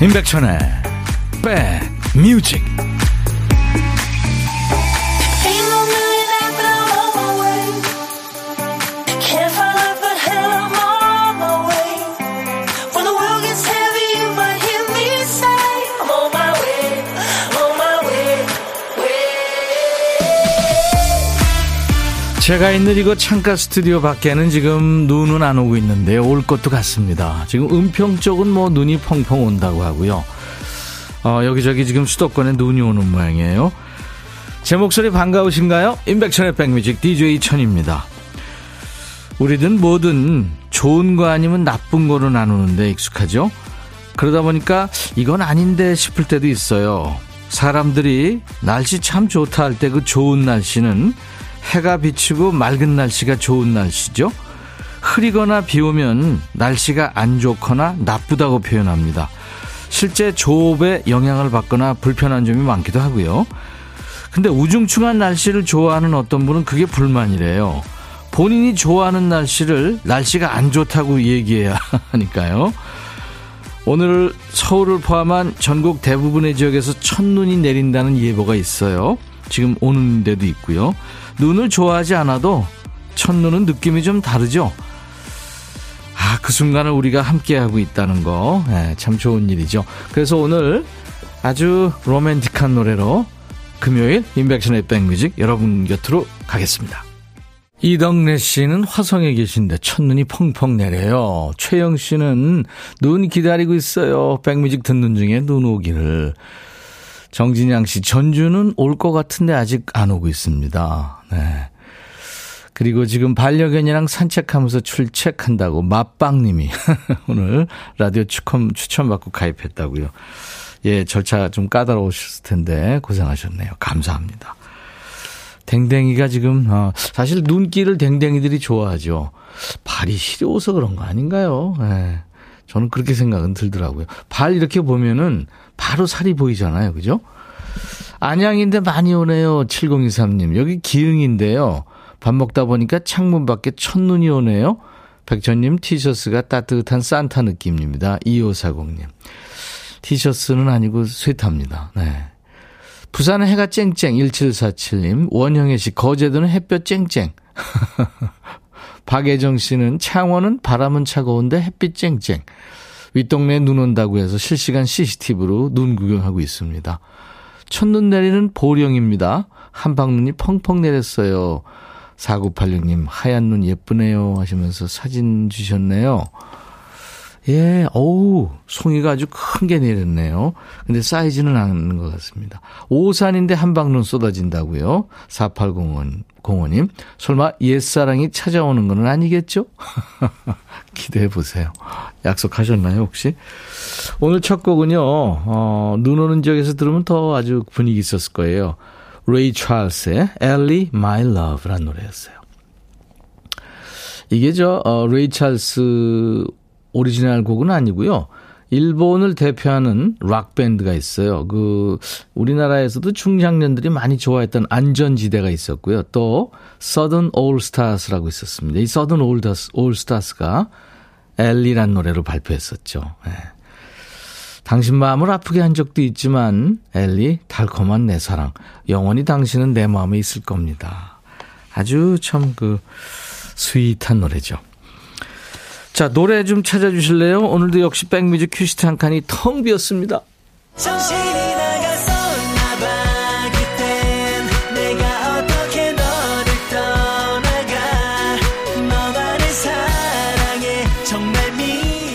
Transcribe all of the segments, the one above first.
임백천의 백뮤직 제가 있는 이곳 창가 스튜디오 밖에는 지금 눈은 안 오고 있는데 올 것도 같습니다. 지금 은평 쪽은 뭐 눈이 펑펑 온다고 하고요. 어, 여기저기 지금 수도권에 눈이 오는 모양이에요. 제 목소리 반가우신가요? 임백천의 백뮤직 DJ 천입니다. 우리든 뭐든 좋은 거 아니면 나쁜 거로 나누는데 익숙하죠? 그러다 보니까 이건 아닌데 싶을 때도 있어요. 사람들이 날씨 참 좋다 할 때 그 좋은 날씨는 해가 비치고 맑은 날씨가 좋은 날씨죠. 흐리거나 비 오면 날씨가 안 좋거나 나쁘다고 표현합니다. 실제 조업에 영향을 받거나 불편한 점이 많기도 하고요. 근데 우중충한 날씨를 좋아하는 어떤 분은 그게 불만이래요. 본인이 좋아하는 날씨를 날씨가 안 좋다고 얘기해야 하니까요. 오늘 서울을 포함한 전국 대부분의 지역에서 첫눈이 내린다는 예보가 있어요. 지금 오는 데도 있고요. 눈을 좋아하지 않아도 첫눈은 느낌이 좀 다르죠? 아, 그 순간을 우리가 함께하고 있다는 거, 네, 참 좋은 일이죠. 그래서 오늘 아주 로맨틱한 노래로 금요일 인백션의 백뮤직 여러분 곁으로 가겠습니다. 이덕래 씨는 화성에 계신데 첫눈이 펑펑 내려요. 최영 씨는 눈 기다리고 있어요. 백뮤직 듣는 중에 눈 오기를. 정진양 씨, 전주는 올 것 같은데 아직 안 오고 있습니다. 네. 그리고 지금 반려견이랑 산책하면서 출첵한다고 맛빵님이 오늘 라디오 추첨, 추천받고 가입했다고요. 예, 절차 좀 까다로우셨을 텐데 고생하셨네요. 감사합니다. 댕댕이가 지금, 어, 사실 눈길을 댕댕이들이 좋아하죠. 발이 시려워서 그런 거 아닌가요? 예. 저는 그렇게 생각은 들더라고요. 발 이렇게 보면은 바로 살이 보이잖아요. 그죠? 안양인데 많이 오네요. 7023님. 여기 기흥인데요. 밥 먹다 보니까 창문 밖에 첫눈이 오네요. 백천님 티셔츠가 따뜻한 산타 느낌입니다. 2540님. 티셔츠는 아니고 쇠타입니다. 네. 부산은 해가 쨍쨍 1747님. 원형의 씨 거제도는 햇볕 쨍쨍. 박예정 씨는 창원은 바람은 차가운데 햇빛 쨍쨍. 윗동네에 눈 온다고 해서 실시간 CCTV로 눈 구경하고 있습니다. 첫눈 내리는 보령입니다. 한방눈이 펑펑 내렸어요. 4986님, 하얀 눈 예쁘네요. 하시면서 사진 주셨네요. 예, 어우, 송이가 아주 큰 게 내렸네요. 근데 사이즈는 않는 것 같습니다. 오산인데 한방눈 쏟아진다고요. 4805님, 공호님. 설마 옛사랑이 찾아오는 건 아니겠죠? 기대해 보세요. 약속하셨나요, 혹시? 오늘 첫 곡은요, 어, 눈 오는 지역에서 들으면 더 아주 분위기 있었을 거예요. 레이 찰스의 Ellie My Love라는 노래였어요. 이게 저, 어, 레이 찰스 오리지널 곡은 아니고요. 일본을 대표하는 락 밴드가 있어요. 그 우리나라에서도 중장년들이 많이 좋아했던 안전지대가 있었고요. 또 서든 올스타스라고 있었습니다. 이 서든 올스타스가 엘리란 노래로 발표했었죠. 네. 당신 마음을 아프게 한 적도 있지만 엘리 달콤한 내 사랑 영원히 당신은 내 마음에 있을 겁니다. 아주 참 그 sweet한 노래죠. 자, 노래 좀 찾아주실래요? 오늘도 역시 백뮤직 큐시트 한 칸이 텅 비었습니다.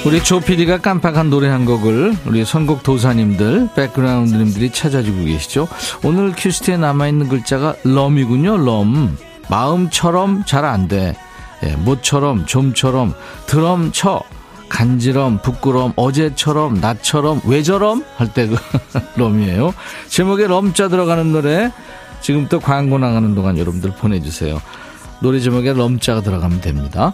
우리 조피디가 깜빡한 노래 한 곡을 우리 선곡 도사님들, 백그라운드님들이 찾아주고 계시죠. 오늘 큐시트에 남아있는 글자가 럼이군요, 럼. 마음처럼 잘 안 돼. 예, 모처럼, 좀처럼, 드럼 쳐. 간지럼, 부끄럼, 어제처럼, 나처럼, 왜저럼? 할 때 그 럼이에요. 제목에 럼자 들어가는 노래, 지금 또 광고 나가는 동안 여러분들 보내주세요. 노래 제목에 럼자가 들어가면 됩니다.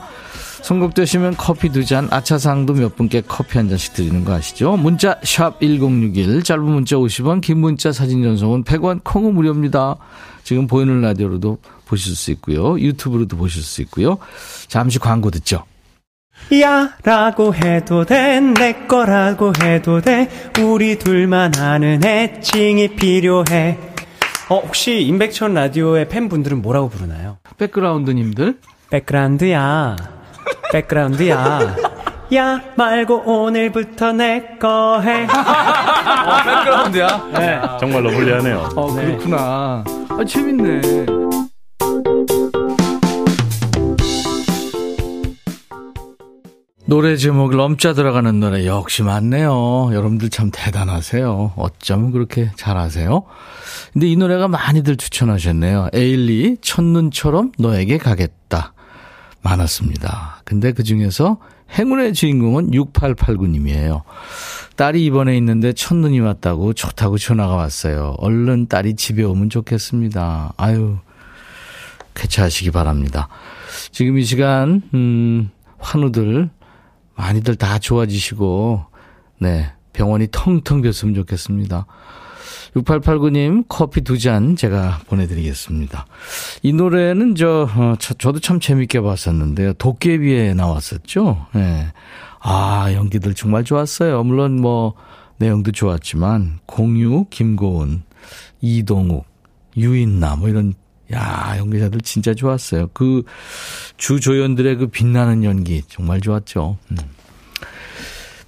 선곡되시면 커피 두 잔, 아차상도 몇 분께 커피 한 잔씩 드리는 거 아시죠? 문자 샵 1061, 짧은 문자 50원, 긴 문자 사진 전송은 100원, 콩은 무료입니다. 지금 보이는 라디오로도 보실 수 있고요. 유튜브로도 보실 수 있고요. 잠시 광고 듣죠. 야 라고 해도 돼 내 거라고 해도 돼 우리 둘만 아는 애칭이 필요해 어 혹시 임백천 라디오의 팬분들은 뭐라고 부르나요? 백그라운드님들 백그라운드야 백그라운드야 야 말고 오늘부터 내 거 해. 어, 백그라운드야? 네. 정말로 불리하네요. 어, 그렇구나. 아, 재밌네. 노래 제목 럼자 들어가는 노래 역시 많네요. 여러분들 참 대단하세요. 어쩌면 그렇게 잘하세요? 근데 이 노래가 많이들 추천하셨네요. 에일리 첫눈처럼 너에게 가겠다. 많았습니다. 근데 그 중에서 행운의 주인공은 6889님이에요. 딸이 입원해 있는데 첫눈이 왔다고 좋다고 전화가 왔어요. 얼른 딸이 집에 오면 좋겠습니다. 아유, 쾌차하시기 바랍니다. 지금 이 시간, 음, 환우들 많이들 다 좋아지시고, 네, 병원이 텅텅 비었으면 좋겠습니다. 6889님 커피 두 잔 제가 보내드리겠습니다. 이 노래는 저, 어, 저 도 참 재밌게 봤었는데요. 도깨비에 나왔었죠. 네. 아, 연기들 정말 좋았어요. 물론 뭐, 내용도 좋았지만, 공유, 김고은, 이동욱, 유인나, 뭐 이런, 야, 연기자들 진짜 좋았어요. 그, 주조연들의 그 빛나는 연기 정말 좋았죠. 음.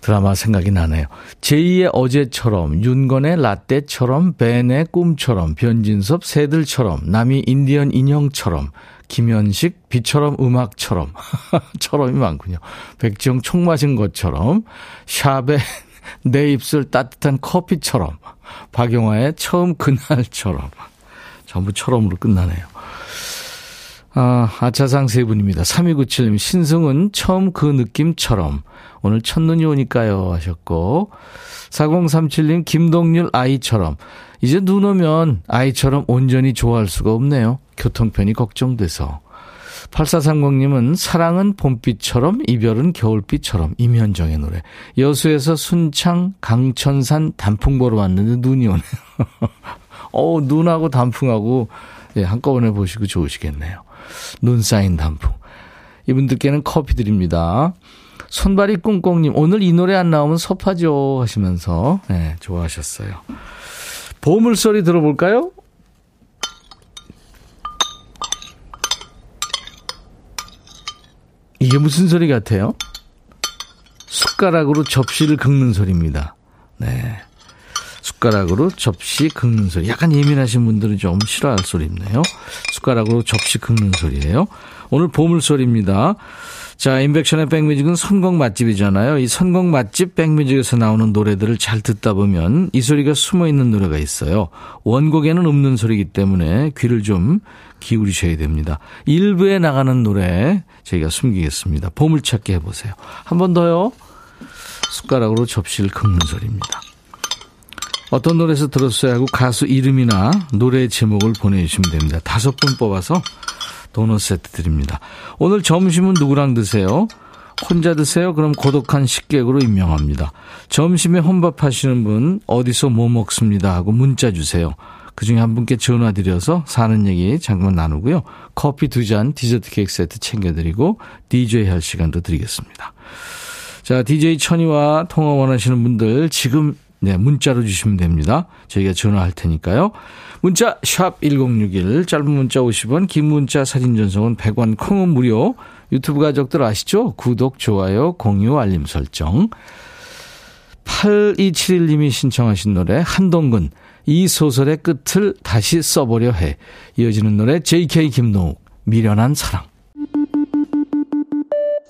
드라마 생각이 나네요. 제2의 어제처럼, 윤건의 라떼처럼, 벤의 꿈처럼, 변진섭 새들처럼, 남이 인디언 인형처럼, 김현식 비처럼 음악처럼, 처럼이 많군요. 백지영 총 맞은 것처럼, 샵의 내 입술 따뜻한 커피처럼, 박영화의 처음 그날처럼, 전부 처럼으로 끝나네요. 아, 아차상 세 분입니다. 3297님, 신승은 처음 그 느낌처럼, 오늘 첫눈이 오니까요 하셨고 4037님 김동률 아이처럼 이제 눈 오면 아이처럼 온전히 좋아할 수가 없네요. 교통편이 걱정돼서. 8430님은 사랑은 봄빛처럼 이별은 겨울빛처럼 임현정의 노래. 여수에서 순창 강천산 단풍 보러 왔는데 눈이 오네요. 어 눈하고 단풍하고 예, 한꺼번에 보시고 좋으시겠네요. 눈 쌓인 단풍. 이분들께는 커피 드립니다. 손발이 꿍꿍님, 오늘 이 노래 안 나오면 섭하죠. 하시면서, 네, 좋아하셨어요. 보물소리 들어볼까요? 이게 무슨 소리 같아요? 숟가락으로 접시를 긁는 소리입니다. 네. 숟가락으로 접시 긁는 소리. 약간 예민하신 분들은 좀 싫어할 소리입네요. 숟가락으로 접시 긁는 소리예요. 오늘 보물 소리입니다. 자, 인백션의 백뮤직은 선곡 맛집이잖아요. 이 선곡 맛집 백뮤직에서 나오는 노래들을 잘 듣다 보면 이 소리가 숨어 있는 노래가 있어요. 원곡에는 없는 소리이기 때문에 귀를 좀 기울이셔야 됩니다. 일부에 나가는 노래 저희가 숨기겠습니다. 보물찾기 해보세요. 한 번 더요. 숟가락으로 접시를 긁는 소리입니다. 어떤 노래에서 들었어야 하고 가수 이름이나 노래 제목을 보내주시면 됩니다. 다섯 분 뽑아서 도넛 세트 드립니다. 오늘 점심은 누구랑 드세요? 혼자 드세요? 그럼 고독한 식객으로 임명합니다. 점심에 혼밥 하시는 분 어디서 뭐 먹습니다 하고 문자 주세요. 그 중에 한 분께 전화 드려서 사는 얘기 잠깐 나누고요. 커피 두 잔 디저트 케이크 세트 챙겨드리고 DJ 할 시간도 드리겠습니다. 자, DJ 천이와 통화 원하시는 분들 지금 네, 문자로 주시면 됩니다. 저희가 전화할 테니까요. 문자 1061, 짧은 문자 50원, 긴 문자 사진 전송은 100원, 콩은 무료. 유튜브 가족들 아시죠? 구독, 좋아요, 공유, 알림 설정. 8271님이 신청하신 노래 한동근 이 소설의 끝을 다시 써보려 해. 이어지는 노래 JK 김노욱 미련한 사랑.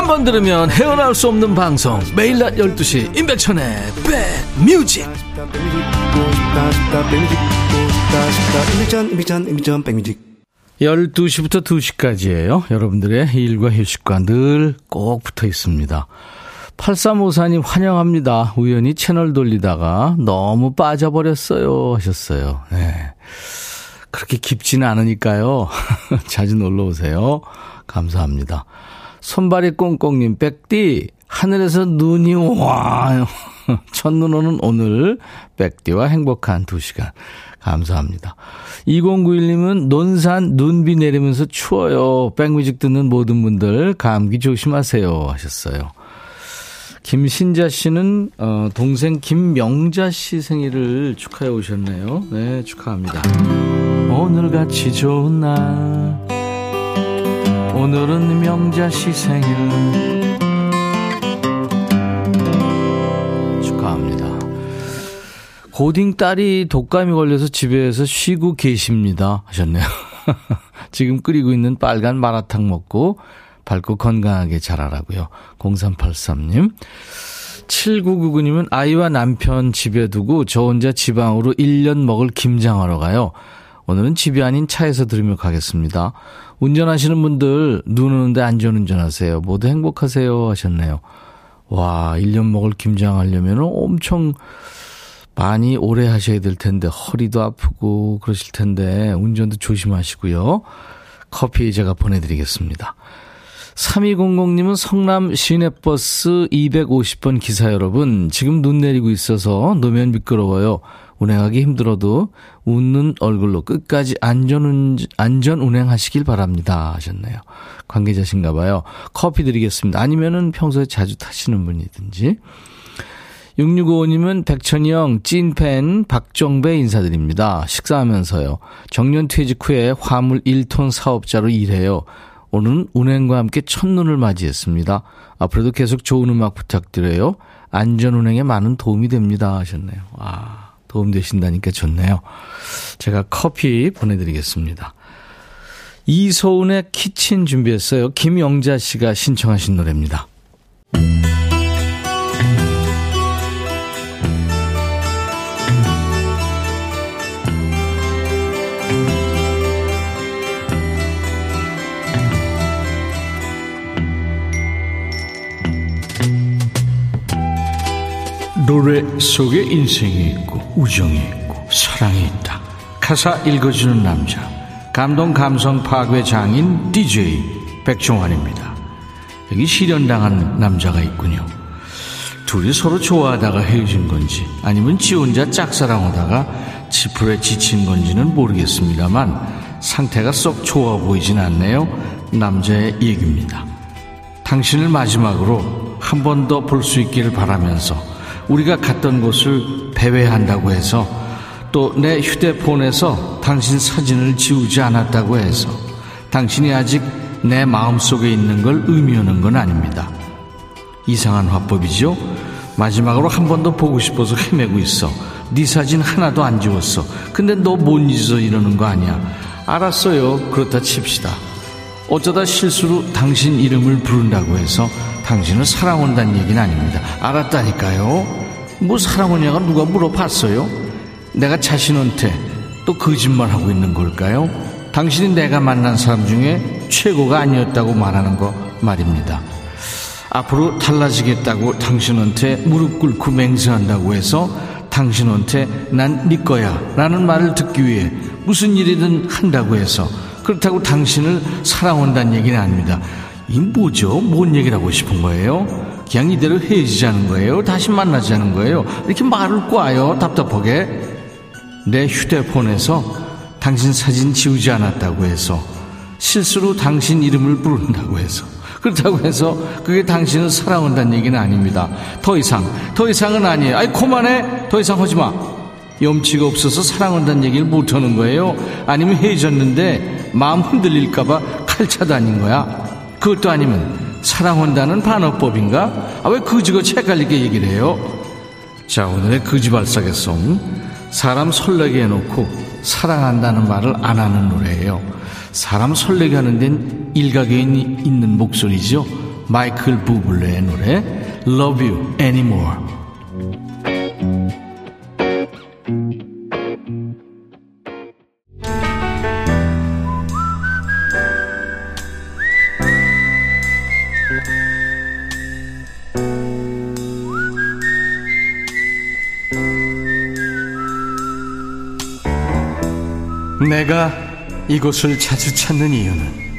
한 번 들으면 헤어나올 수 없는 방송 매일 낮 12시 임백천의 백뮤직 12시부터 2시까지예요. 여러분들의 일과 휴식과 늘 꼭 붙어 있습니다. 8354님 환영합니다. 우연히 채널 돌리다가 너무 빠져버렸어요. 하셨어요. 네. 그렇게 깊지는 않으니까요. 자주 놀러 오세요. 감사합니다. 손발이 꽁꽁님, 백디, 하늘에서 눈이 와요. 첫눈 오는 오늘, 백디와 행복한 두 시간. 감사합니다. 2091님은 논산 눈비 내리면서 추워요. 백뮤직 듣는 모든 분들 감기 조심하세요. 하셨어요. 김신자 씨는 어, 동생 김명자 씨 생일을 축하해 오셨네요. 네, 축하합니다. 오늘같이 좋은 날 오늘은 명자 씨 생일 축하합니다. 고딩 딸이 독감이 걸려서 집에서 쉬고 계십니다 하셨네요. 지금 끓이고 있는 빨간 마라탕 먹고 밝고 건강하게 자라라고요. 0383님. 7999님은 아이와 남편 집에 두고 저 혼자 지방으로 1년 먹을 김장하러 가요. 오늘은 집이 아닌 차에서 들으며 가겠습니다. 운전하시는 분들 눈 오는데 안전운전 하세요. 모두 행복하세요 하셨네요. 와 1년 먹을 김장 하려면 엄청 많이 오래 하셔야 될 텐데 허리도 아프고 그러실 텐데 운전도 조심하시고요. 커피 제가 보내드리겠습니다. 3200님은 성남 시내버스 250번 기사 여러분, 지금 눈 내리고 있어서 노면 미끄러워요. 운행하기 힘들어도 웃는 얼굴로 끝까지 안전, 안전 운행하시길 바랍니다. 하셨네요. 관계자신가 봐요. 커피 드리겠습니다. 아니면은 평소에 자주 타시는 분이든지. 6655님은 백천이 형, 찐팬 박정배 인사드립니다. 식사하면서요. 정년 퇴직 후에 화물 1톤 사업자로 일해요. 오늘은 운행과 함께 첫눈을 맞이했습니다. 앞으로도 계속 좋은 음악 부탁드려요. 안전 운행에 많은 도움이 됩니다. 하셨네요. 아, 도움되신다니까 좋네요. 제가 커피 보내드리겠습니다. 이소은의 키친 준비했어요. 김영자 씨가 신청하신 노래입니다. 노래 속에 인생이 있고 우정이 있고 사랑이 있다. 가사 읽어주는 남자 감동 감성 파괴 장인 DJ 백종환입니다. 여기 실현당한 남자가 있군요. 둘이 서로 좋아하다가 헤어진 건지 아니면 지 혼자 짝사랑하다가 지풀에 지친 건지는 모르겠습니다만 상태가 썩 좋아 보이진 않네요. 남자의 얘기입니다. 당신을 마지막으로 한 번 더 볼 수 있기를 바라면서 우리가 갔던 곳을 배회한다고 해서 또 내 휴대폰에서 당신 사진을 지우지 않았다고 해서 당신이 아직 내 마음속에 있는 걸 의미하는 건 아닙니다. 이상한 화법이죠? 마지막으로 한 번 더 보고 싶어서 헤매고 있어. 네 사진 하나도 안 지웠어. 근데 너 못 잊어 이러는 거 아니야. 알았어요. 그렇다 칩시다. 어쩌다 실수로 당신 이름을 부른다고 해서 당신을 사랑한다는 얘기는 아닙니다. 알았다니까요. 뭐 사랑하냐가 누가 물어봤어요? 내가 자신한테 또 거짓말하고 있는 걸까요? 당신이 내가 만난 사람 중에 최고가 아니었다고 말하는 거 말입니다. 앞으로 달라지겠다고 당신한테 무릎 꿇고 맹세한다고 해서 당신한테 난 네 거야 라는 말을 듣기 위해 무슨 일이든 한다고 해서 그렇다고 당신을 사랑한다는 얘기는 아닙니다. 이 뭐죠? 뭔 얘기를 하고 싶은 거예요? 그냥 이대로 헤어지자는 거예요? 다시 만나자는 거예요? 이렇게 말을 꽈요, 답답하게. 내 휴대폰에서 당신 사진 지우지 않았다고 해서 실수로 당신 이름을 부른다고 해서 그렇다고 해서 그게 당신을 사랑한다는 얘기는 아닙니다. 더 이상, 더 이상은 아니에요. 아이, 그만해! 더 이상 하지 마! 염치가 없어서 사랑한다는 얘기를 못 하는 거예요? 아니면 헤어졌는데 마음 흔들릴까봐 칼차도 아닌 거야? 그것도 아니면 사랑한다는 반어법인가? 아, 왜 그지가 헷갈리게 얘기를 해요? 자, 오늘의 그지발사계송. 사람 설레게 해놓고 사랑한다는 말을 안 하는 노래예요. 사람 설레게 하는 데는 일각에 있는 목소리죠. 마이클 부블레의 노래 Love You Anymore. 내가 이곳을 자주 찾는 이유는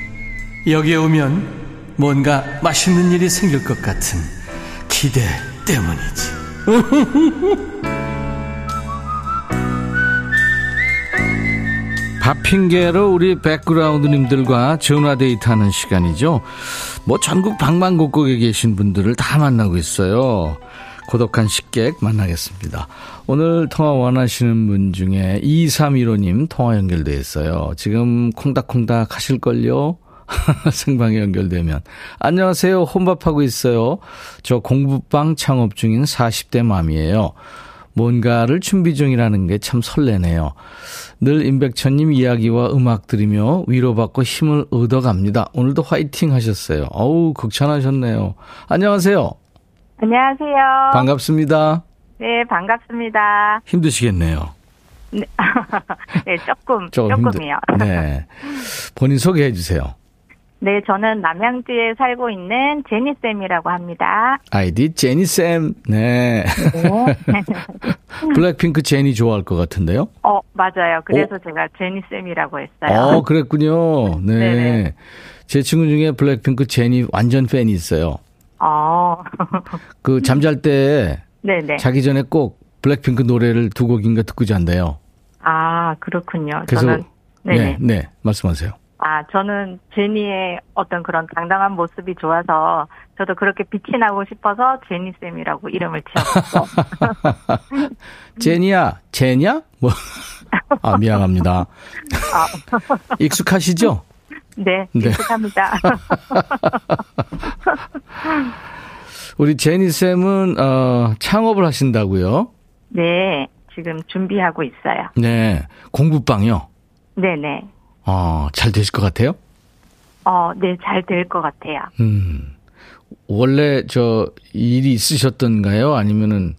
여기에 오면 뭔가 맛있는 일이 생길 것 같은 기대 때문이지. 밥 핑계로 우리 백그라운드님들과 전화 데이트 하는 시간이죠. 뭐 전국 방방곡곡에 계신 분들을 다 만나고 있어요. 고독한 식객 만나겠습니다. 오늘 통화 원하시는 분 중에 2315님 통화 연결돼 있어요. 지금 콩닥콩닥 하실걸요? 생방에 연결되면. 안녕하세요. 혼밥하고 있어요. 저 공부방 창업 중인 40대 맘이에요. 뭔가를 준비 중이라는 게 참 설레네요. 늘 임백천님 이야기와 음악 들으며 위로받고 힘을 얻어갑니다. 오늘도 화이팅 하셨어요. 어우, 극찬하셨네요. 안녕하세요. 안녕하세요. 반갑습니다. 네, 반갑습니다. 힘드시겠네요. 네, 네 조금, 조금 조금이요. 힘들... 네. 본인 소개해 주세요. 네, 저는 남양주에 살고 있는 제니쌤이라고 합니다. 아이디 제니쌤. 네. 네. 블랙핑크 제니 좋아할 것 같은데요? 어, 맞아요. 그래서 오. 제가 제니쌤이라고 했어요. 어, 그랬군요. 네. 네네. 제 친구 중에 블랙핑크 제니 완전 팬이 있어요. 어. 그 잠잘 때 네네. 자기 전에 꼭 블랙핑크 노래를 두 곡인가 듣고 잔대요. 아, 그렇군요. 그래서 저는 네, 네, 말씀하세요. 아, 저는 제니의 어떤 그런 당당한 모습이 좋아서 저도 그렇게 빛이 나고 싶어서 제니 쌤이라고 이름을 지었어요. 제니야, 제냐? 뭐. 아, 미안합니다. 아. 익숙하시죠? 네, 네. 익숙합니다. 우리 제니 쌤은, 어, 창업을 하신다고요? 네, 지금 준비하고 있어요. 네, 공부방요? 네 네. 어, 잘 되실 것 같아요? 어, 네, 잘 될 것 같아요. 음. 원래 저 일이 있으셨던가요? 아니면은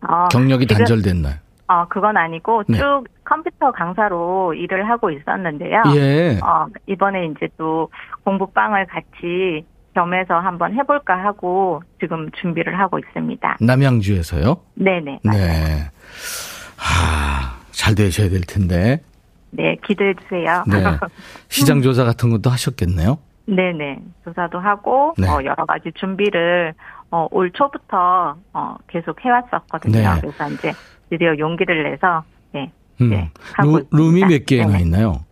어, 경력이 지금, 단절됐나요? 어, 그건 아니고 네. 쭉 컴퓨터 강사로 일을 하고 있었는데요. 예. 어, 이번에 이제 또 공부방을 같이 겸해서 한번 해볼까 하고 지금 준비를 하고 있습니다. 남양주에서요? 네네. 맞아요. 네. 아, 잘 되셔야 될 텐데. 네, 기대해 주세요. 네. 시장 조사 같은 것도 하셨겠네요. 네네. 조사도 하고 네. 어, 여러 가지 준비를 어, 올 초부터 어, 계속 해왔었거든요. 네. 그래서 이제 드디어 용기를 내서 네, 음. 네 하고 루, 룸이 몇 개나 네 있나요?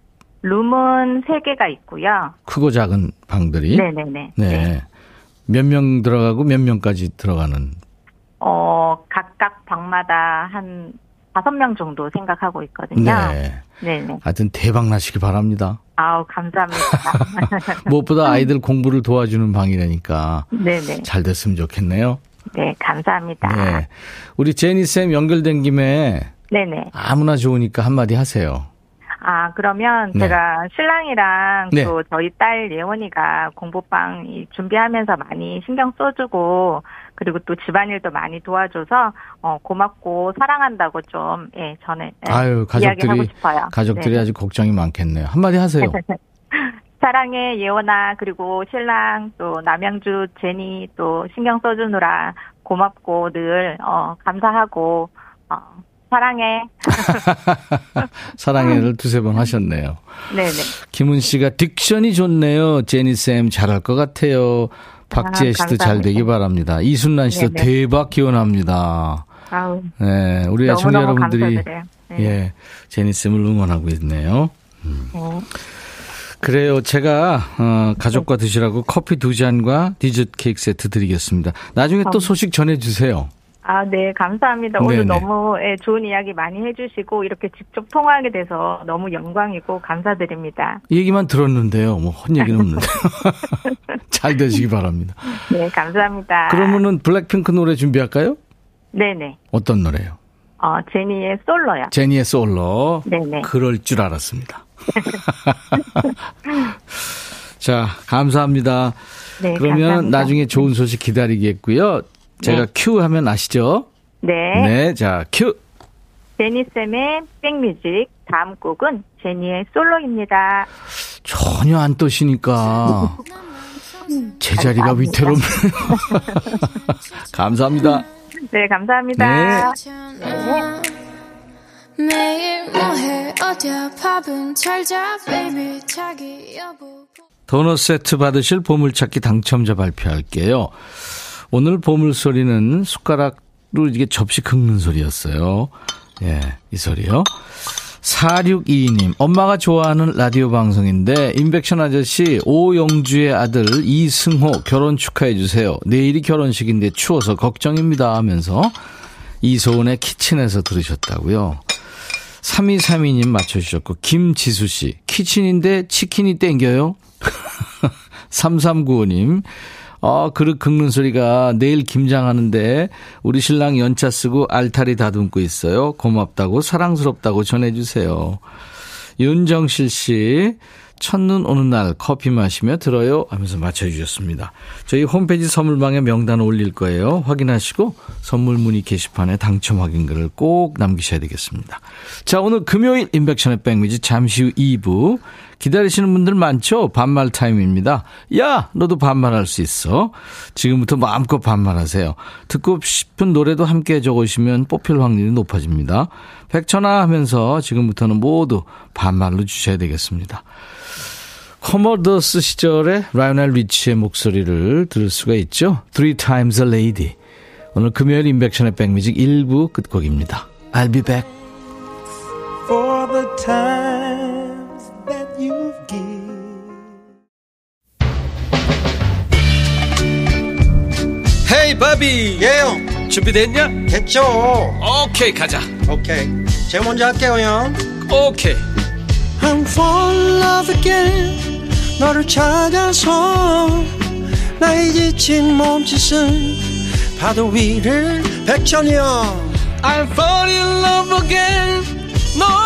룸은 세 개가 있고요. 크고 작은 방들이. 네네네. 네. 네. 몇 명 들어가고 몇 명까지 들어가는? 어 각각 방마다 한 다섯 명 정도 생각하고 있거든요. 네. 네네. 하여튼 대박 나시길 바랍니다. 아우, 감사합니다. 무엇보다 아이들 공부를 도와주는 방이라니까. 네네. 잘 됐으면 좋겠네요. 네, 감사합니다. 네. 우리 제니쌤 연결된 김에. 네네. 아무나 좋으니까 한마디 하세요. 아, 그러면 네. 제가 신랑이랑 네. 또 저희 딸 예원이가 공부방 준비하면서 많이 신경 써주고 그리고 또 집안일도 많이 도와줘서 어, 고맙고 사랑한다고 좀 예, 전에 예, 아유, 가족들이 가족들이 네. 아주 걱정이 많겠네요. 한마디 하세요. 사랑해 예원아 그리고 신랑 또 남양주 제니 또 신경 써주느라 고맙고 늘 어, 감사하고 어, 사랑해. 사랑해를 두세 번 하셨네요. 네네. 김은 씨가 딕션이 좋네요. 제니 쌤 잘할 것 같아요. 박지혜 씨도 아, 잘 되기 바랍니다. 이순란 씨도 네네. 대박 기원합니다. 아우, 네, 우리 애청자 여러분들이 네. 예, 제니 쌤을 응원하고 있네요. 음. 네. 그래요. 제가 어, 가족과 드시라고 커피 두 잔과 디저트 케이크 세트 드리겠습니다. 나중에 또 소식 전해주세요. 아, 네, 감사합니다. 네네. 오늘 너무 예, 좋은 이야기 많이 해주시고 이렇게 직접 통화하게 돼서 너무 영광이고 감사드립니다. 얘기만 들었는데요. 뭐 헛 얘기는 없는데. 잘 되시기 바랍니다. 네, 감사합니다. 그러면은 블랙핑크 노래 준비할까요? 네네. 어떤 노래요? 어, 제니의 솔로요. 제니의 솔로. 네네. 그럴 줄 알았습니다. 자, 감사합니다. 네, 그러면 감사합니다. 나중에 좋은 소식 기다리겠고요. 제가 네. 큐 하면 아시죠? 네. 네, 자, 큐. 제니쌤의 백뮤직. 다음 곡은 제니의 솔로입니다. 전혀 안 떠시니까. 제자리가 위태롭네요. 감사합니다. 네, 감사합니다. 네. 네. 매일 뭐해 어디야 밥은 잘자 baby 자기 여보 도넛 세트 받으실 보물찾기 당첨자 발표할게요. 오늘 보물소리는 숟가락으로 이게 접시 긁는 소리였어요. 예, 이 소리요. 4622님, 엄마가 좋아하는 라디오 방송인데, 인백션 아저씨, 오영주의 아들 이승호 결혼 축하해주세요. 내일이 결혼식인데 추워서 걱정입니다 하면서, 이소은의 키친에서 들으셨다고요. 3232님 맞춰주셨고, 김지수씨, 키친인데 치킨이 땡겨요? 3395님, 어, 그릇 긁는 소리가 내일 김장하는데 우리 신랑 연차 쓰고 알타리 다듬고 있어요. 고맙다고 사랑스럽다고 전해주세요. 윤정실 씨, 첫눈 오는 날 커피 마시며 들어요 하면서 맞춰주셨습니다. 저희 홈페이지 선물방에 명단 올릴 거예요. 확인하시고 선물 문의 게시판에 당첨 확인글을 꼭 남기셔야 되겠습니다. 자 오늘 금요일 인백션의 백미지 잠시 후 2부 기다리시는 분들 많죠? 반말 타임입니다. 야, 너도 반말할 수 있어. 지금부터 마음껏 반말하세요. 듣고 싶은 노래도 함께 적으시면 뽑힐 확률이 높아집니다. 백천아 하면서 지금부터는 모두 반말로 주셔야 되겠습니다. 코모도스 시절의 라이오넬 리치의 목소리를 들을 수가 있죠. Three Times a Lady. 오늘 금요일 임백천의 백뮤직 1부 끝곡입니다. I'll be back. You've given. Hey, 바비. 예영. 준비됐냐? 됐죠. 오케이, okay, 가자. 오케이. okay. 제가 먼저 할게요, 형. 오케이. Okay. I'm fall in love again. 너를 찾아서 나의 지친 몸짓은 파도 위를 백천이야 I'm fall in love again 너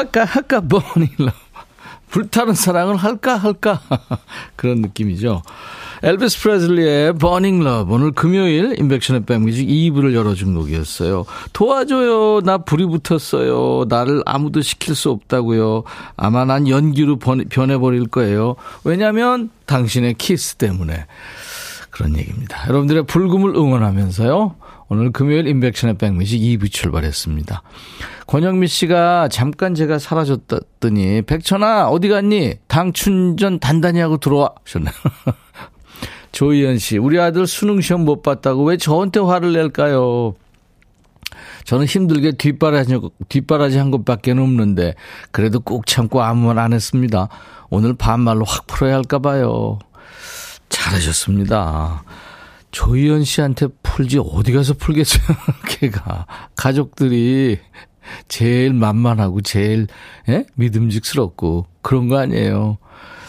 할까, 할까, burning love. 불타는 사랑을 할까, 할까. 그런 느낌이죠. 엘비스 프레슬리의 Burning Love 오늘 금요일 임백천의 백뮤직 2부를 열어준 곡이었어요. 도와줘요. 나 불이 붙었어요. 나를 아무도 식힐 수 없다고요. 아마 난 연기로 변해버릴 거예요. 왜냐하면 당신의 키스 때문에. 그런 얘기입니다. 여러분들의 불금을 응원하면서요. 오늘 금요일 임백천의 백뮤직 2부 출발했습니다. 권영미 씨가 잠깐 제가 사라졌더니 백천아 어디 갔니? 당 충전 단단히 하고 들어와 하셨네요. 조희연 씨, 우리 아들 수능 시험 못 봤다고 왜 저한테 화를 낼까요? 저는 힘들게 뒷바라지, 뒷바라지 한 것밖에 없는데, 그래도 꾹 참고 아무 말 안 했습니다. 오늘 반말로 확 풀어야 할까 봐요. 잘하셨습니다. 조희연 씨한테 풀지 어디 가서 풀겠어요, 걔가. 가족들이 제일 만만하고 제일, 예? 믿음직스럽고 그런 거 아니에요.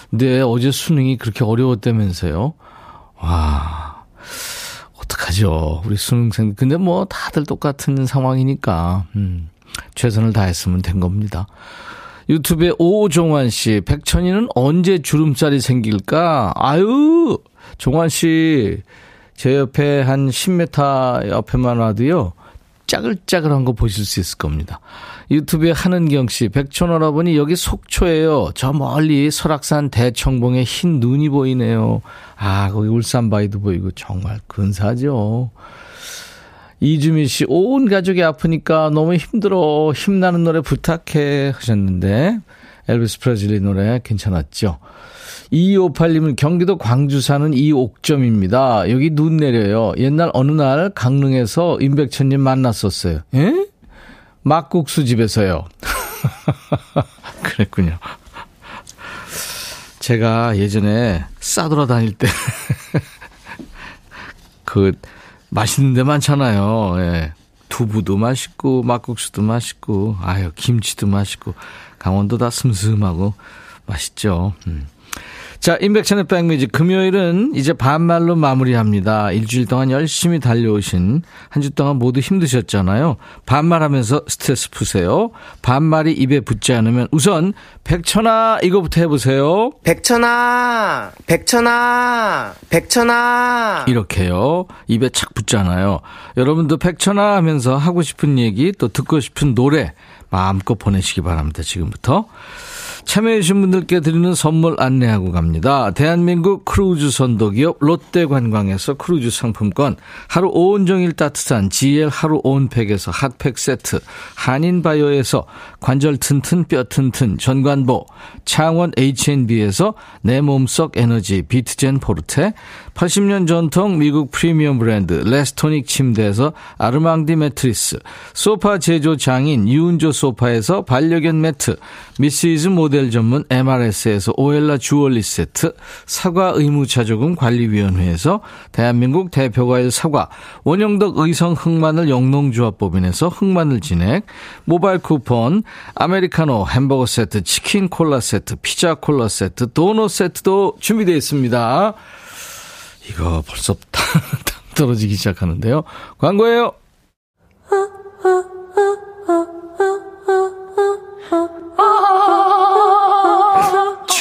근데 어제 수능이 그렇게 어려웠다면서요? 와, 어떡하죠. 우리 수능생. 근데 뭐 다들 똑같은 상황이니까, 음, 최선을 다했으면 된 겁니다. 유튜브에 오종환 씨, 백천이는 언제 주름살이 생길까? 아유, 종환 씨, 제 옆에 한 10m 옆에만 와도요, 짜글짜글한 거 보실 수 있을 겁니다. 유튜브에 하는경 씨, 백촌오라버니 여기 속초예요. 저 멀리 설악산 대청봉에 흰 눈이 보이네요. 아, 거기 울산 바위도 보이고 정말 근사하죠. 이주민 씨, 온 가족이 아프니까 너무 힘들어. 힘나는 노래 부탁해 하셨는데, 엘비스 프레즐리 노래 괜찮았죠? 2258님은 경기도 광주 사는 이옥점입니다. 여기 눈 내려요. 옛날 어느 날 강릉에서 임백천님 만났었어요. 예? 막국수 집에서요. 그랬군요. 제가 예전에 싸돌아 다닐 때, 그, 맛있는 데 많잖아요. 예. 두부도 맛있고, 막국수도 맛있고, 아유, 김치도 맛있고, 강원도 다 슴슴하고, 맛있죠. 음. 자, 인백천의 백뮤직 금요일은 이제 반말로 마무리합니다. 일주일 동안 열심히 달려오신 한 주 동안 모두 힘드셨잖아요. 반말하면서 스트레스 푸세요. 반말이 입에 붙지 않으면 우선 백천아 이거부터 해보세요. 백천아, 백천아, 백천아. 이렇게요. 입에 착 붙잖아요. 여러분도 백천아 하면서 하고 싶은 얘기 또 듣고 싶은 노래 마음껏 보내시기 바랍니다. 지금부터. 참여해주신 분들께 드리는 선물 안내하고 갑니다. 대한민국 크루즈 선도기업 롯데관광에서 크루즈 상품권, 하루 온종일 따뜻한 GL 하루 온팩에서 핫팩 세트, 한인바이오에서 관절 튼튼 뼈 튼튼 전관보, 창원 H&B에서 내 몸속 에너지 비트젠 포르테, 80년 전통 미국 프리미엄 브랜드 레스토닉 침대에서 아르망디 매트리스, 소파 제조 장인 유운조 소파에서 반려견 매트, 미시즈 모델 전문 MRS에서 오엘라 주얼리 세트, 사과 의무차조금 관리위원회에서 대한민국 대표과일 사과, 원형덕 의성 흑마늘 영농조합법인에서 흑마늘 진액, 모바일 쿠폰, 아메리카노 햄버거 세트, 치킨 콜라 세트, 피자 콜라 세트, 도넛 세트도 준비되어 있습니다. 이거 벌써 떨어지기 시작하는데요. 광고예요.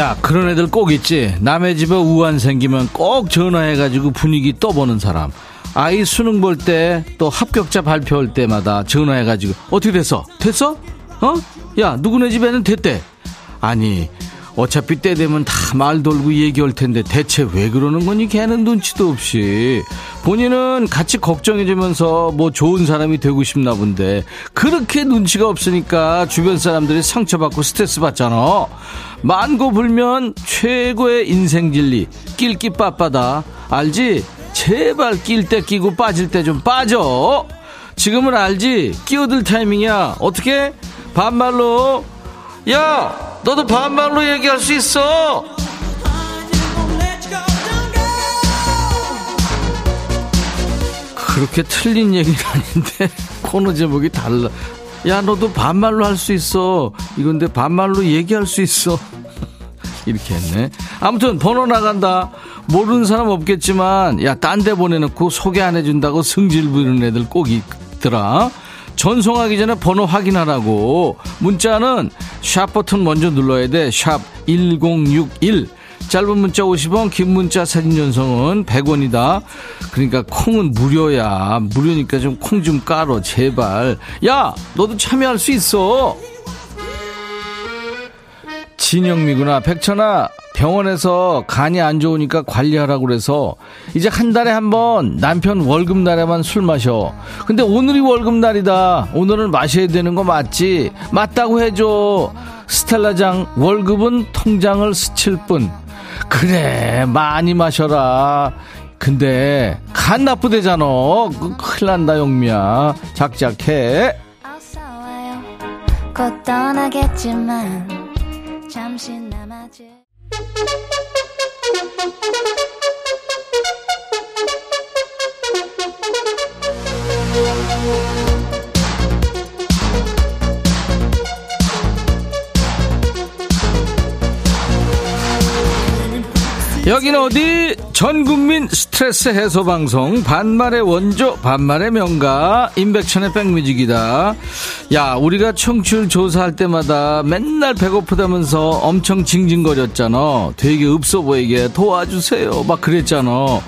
야, 그런 애들 꼭 있지. 남의 집에 우한 생기면 꼭 전화해가지고 분위기 떠보는 사람. 아이 수능 볼 때 또 합격자 발표할 때마다 전화해가지고 어떻게 됐어? 됐어? 어? 야, 누구네 집에는 됐대. 아니, 어차피 때 되면 다 말 돌고 얘기할 텐데 대체 왜 그러는 거니? 걔는 눈치도 없이. 본인은 같이 걱정해주면서 뭐 좋은 사람이 되고 싶나 본데 그렇게 눈치가 없으니까 주변 사람들이 상처받고 스트레스 받잖아. 만고 불면 최고의 인생 진리. 낄끼 빠빠다 알지? 제발 낄 때 끼고 빠질 때 좀 빠져. 지금은 알지? 끼어들 타이밍이야. 어떻게? 반말로 야 너도 반말로 얘기할 수 있어. 그렇게 틀린 얘기는 아닌데 코너 제목이 달라. 야 너도 반말로 할 수 있어. 이건데 반말로 얘기할 수 있어. 이렇게 했네. 아무튼 번호 나간다. 모르는 사람 없겠지만 야 딴 데 보내놓고 소개 안 해준다고 승질 부리는 애들 꼭 있더라 전송하기 전에 번호 확인하라고. 문자는 샵 버튼 먼저 눌러야 돼. 샵 1061 짧은 문자 50원 긴 문자 사진 전송은 100원이다. 그러니까 콩은 무료야. 무료니까 좀 콩좀 깔어 제발. 야 너도 참여할 수 있어 진영미구나 백천아 병원에서 간이 안 좋으니까 관리하라고 그래서 이제 한 달에 한 번 남편 월급날에만 술 마셔. 근데 오늘이 월급날이다. 오늘은 마셔야 되는 거 맞지? 맞다고 해줘. 스텔라장 월급은 통장을 스칠 뿐. 그래 많이 마셔라. 근데 간 나쁘대잖아. 그 큰일 난다 영미야. 작작해. 곧 떠나겠지만 잠시 남아줄 여기는 어디? 전국민 스트레스 해소 방송. 반말의 원조 반말의 명가. 임백천의 백뮤직이다. 야 우리가 청취율 조사할 때마다 맨날 배고프다면서 엄청 징징거렸잖아. 되게 없어 보이게 도와주세요. 막 그랬잖아.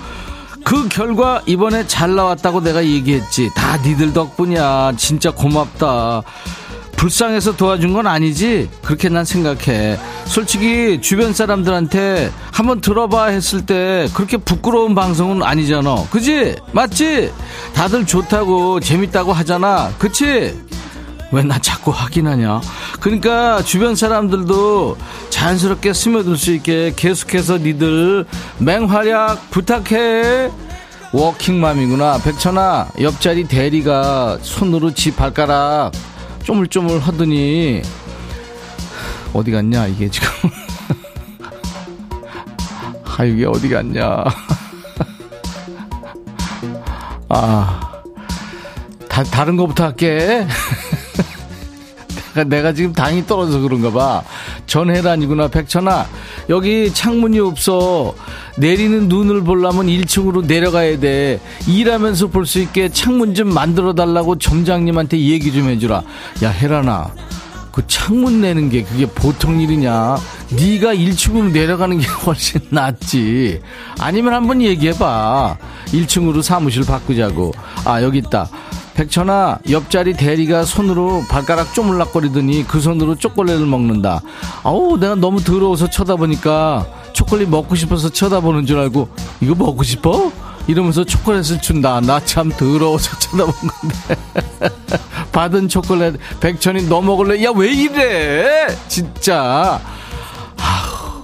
그 결과 이번에 잘 나왔다고 내가 얘기했지. 다 니들 덕분이야. 진짜 고맙다 불쌍해서 도와준 건 아니지? 그렇게 난 생각해. 솔직히 주변 사람들한테 한번 들어봐 했을 때 그렇게 부끄러운 방송은 아니잖아. 그지? 맞지? 다들 좋다고 재밌다고 하잖아. 그치? 왜 나 자꾸 확인하냐? 그러니까 주변 사람들도 자연스럽게 스며들 수 있게 계속해서 니들 맹활약 부탁해. 워킹맘이구나. 백천아, 옆자리 대리가 손으로 지 발가락 쪼물쪼물 하더니 어디 갔냐 이게 지금. 아 이게 어디 갔냐. 아 다, 다른 거부터 할게 내가, 내가 지금 당이 떨어져서 그런가 봐. 전해란이구나 백천아. 여기 창문이 없어. 내리는 눈을 보려면 1층으로 내려가야 돼. 일하면서 볼 수 있게 창문 좀 만들어 달라고 점장님한테 얘기 좀 해주라. 야 혜란아. 그 창문 내는 게 그게 보통 일이냐? 네가 1층으로 내려가는 게 훨씬 낫지. 아니면 한번 얘기해 봐. 1층으로 사무실 바꾸자고. 아 여기 있다 백천아 옆자리 대리가 손으로 발가락 쪼물락거리더니 그 손으로 초콜릿을 먹는다. 아우 내가 너무 더러워서 쳐다보니까 초콜릿 먹고 싶어서 쳐다보는 줄 알고 이거 먹고 싶어? 이러면서 초콜릿을 준다. 나 참 더러워서 쳐다본 건데. 받은 초콜릿 백천이 너 먹을래? 야 왜 이래? 진짜. 아우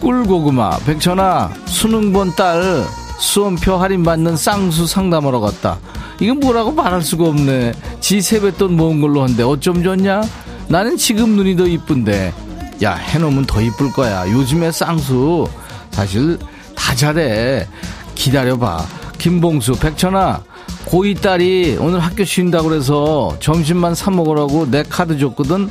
꿀고구마. 백천아 수능 본 딸 수험표 할인받는 쌍수 상담하러 갔다 이건 뭐라고 말할 수가 없네. 지 세뱃돈 모은 걸로 한데 어쩜 좋냐? 나는 지금 눈이 더 이쁜데. 야, 해놓으면 더 이쁠 거야. 요즘에 쌍수. 사실 다 잘해. 기다려봐. 김봉수, 백천아. 고2 딸이 오늘 학교 쉰다고 그래서 점심만 사 먹으라고 내 카드 줬거든.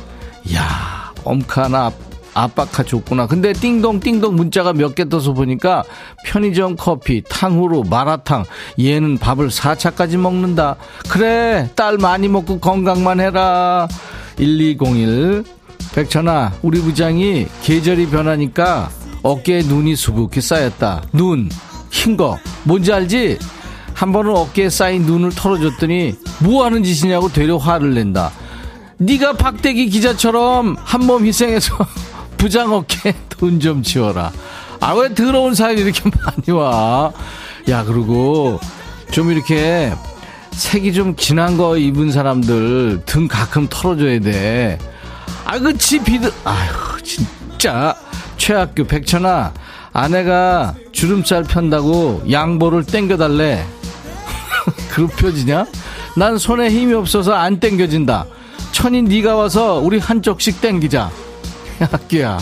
야, 엄카나 아빠카 줬구나. 근데 띵동 띵동 문자가 몇 개 떠서 보니까 편의점 커피, 탕후루, 마라탕. 얘는 밥을 4차까지 먹는다. 그래, 딸 많이 먹고 건강만 해라. 1201. 백천아, 우리 부장이 계절이 변하니까 어깨에 눈이 수북히 쌓였다. 눈, 흰 거. 뭔지 알지? 한 번은 어깨에 쌓인 눈을 털어줬더니 뭐 하는 짓이냐고 되려 화를 낸다. 네가 박대기 기자처럼 한 몸 희생해서 부장 어깨 돈좀 치워라. 아, 왜 더러운 사연이 이렇게 많이 와? 야, 그리고 좀 이렇게 색이 좀 진한 거 입은 사람들 등 가끔 털어줘야 돼. 아, 그치, 비드, 아휴, 진짜. 최학교 백천아, 아내가 주름살 편다고 양보를 땡겨달래. 그룹 펴지냐? 난 손에 힘이 없어서 안 땡겨진다. 천이 네가 와서 우리 한쪽씩 땡기자. 학교야.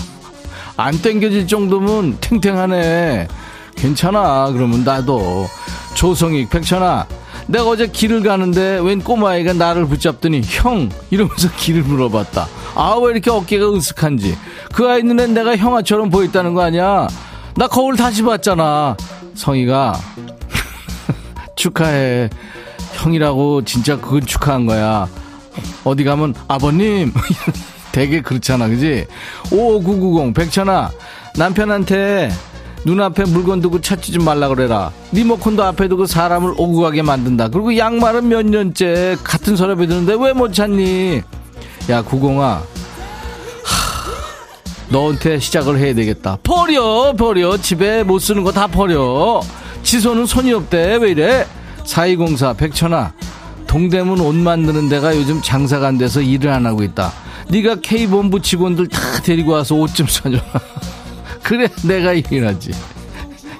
안 땡겨질 정도면 탱탱하네. 괜찮아. 그러면 나도. 조성익, 백천아. 내가 어제 길을 가는데 웬 꼬마애가 나를 붙잡더니 형 이러면서 길을 물어봤다. 아 왜 이렇게 어깨가 으쓱한지. 그 아이 눈엔 내가 형아처럼 보였다는 거 아니야? 나 거울 다시 봤잖아. 성희가 축하해. 형이라고 진짜 그건 축하한 거야. 어디 가면 아버님 되게 그렇잖아 그지? 5990 백천아 남편한테 눈앞에 물건 두고 찾지 좀 말라 그래라. 리모컨도 앞에 두고 사람을 오고 가게 만든다. 그리고 양말은 몇 년째 같은 서랍에 드는데 왜 못 찾니? 야 구공아. 너한테 시작을 해야 되겠다. 버려 버려. 집에 못 쓰는 거 다 버려. 지소는 손이 없대. 왜 이래? 4204 백천아. 동대문 옷 만드는 데가 요즘 장사가 안 돼서 일을 안 하고 있다. 네가 K본부 직원들 다 데리고 와서 옷 좀 사줘. 그래 내가 일하지.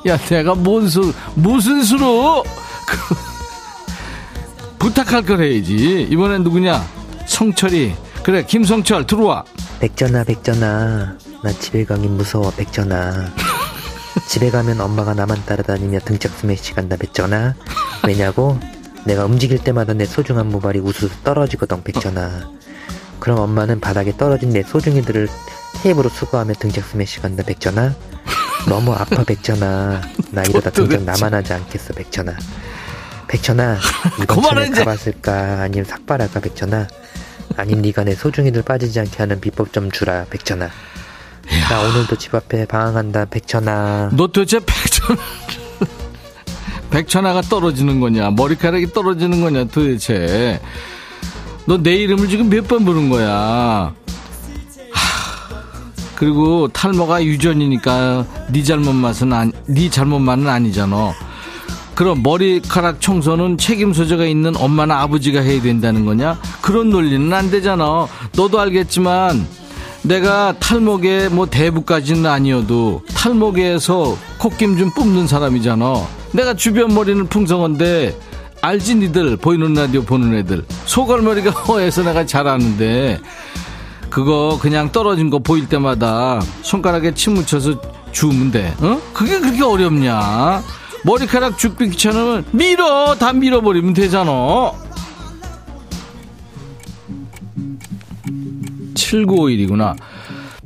야 내가 뭔 수, 무슨 수로 부탁할 걸 해야지. 이번엔 누구냐? 성철이. 그래 김성철 들어와. 백전아 백전아 나 집에 가긴 무서워 백전아. 집에 가면 엄마가 나만 따라다니며 등짝 스매시 간다 백전아. 왜냐고? 내가 움직일 때마다 내 소중한 모발이 우수수 떨어지거든 백전아 그럼 엄마는 바닥에 떨어진 내 소중이들을 테이프로 수거하며 등짝 스매시 간다 백전아. 너무 아파 백전아. 나 이러다 등짝 나만 하지 않겠어 백전아. 백천아 이번 천에 가봤을까? 아니면 삭발할까 백천아? 아님 네가 내 소중이들 빠지지 않게 하는 비법 좀 주라 백천아. 나 오늘도 집 앞에 방황한다 백천아. 너 도대체 백천아 백천하가 떨어지는 거냐? 머리카락이 떨어지는 거냐 도대체 너 내 이름을 지금 몇 번 부른 거야? 하, 그리고 탈모가 유전이니까 네 잘못만은 아니, 네 잘못만은 아니잖아. 그럼 머리카락 청소는 책임 소재가 있는 엄마나 아버지가 해야 된다는 거냐? 그런 논리는 안 되잖아. 너도 알겠지만 내가 탈모계 뭐 대부까지는 아니어도 탈모계에서 콧김 좀 뽑는 사람이잖아. 내가 주변 머리는 풍성한데 알지 니들? 보이는 라디오 보는 애들. 소갈머리가 허해서 내가 잘 아는데. 그거 그냥 떨어진 거 보일 때마다 손가락에 침 묻혀서 주우면 돼. 어? 그게 그렇게 어렵냐? 머리카락 죽기 귀찮으면 밀어! 다 밀어버리면 되잖아. 7951이구나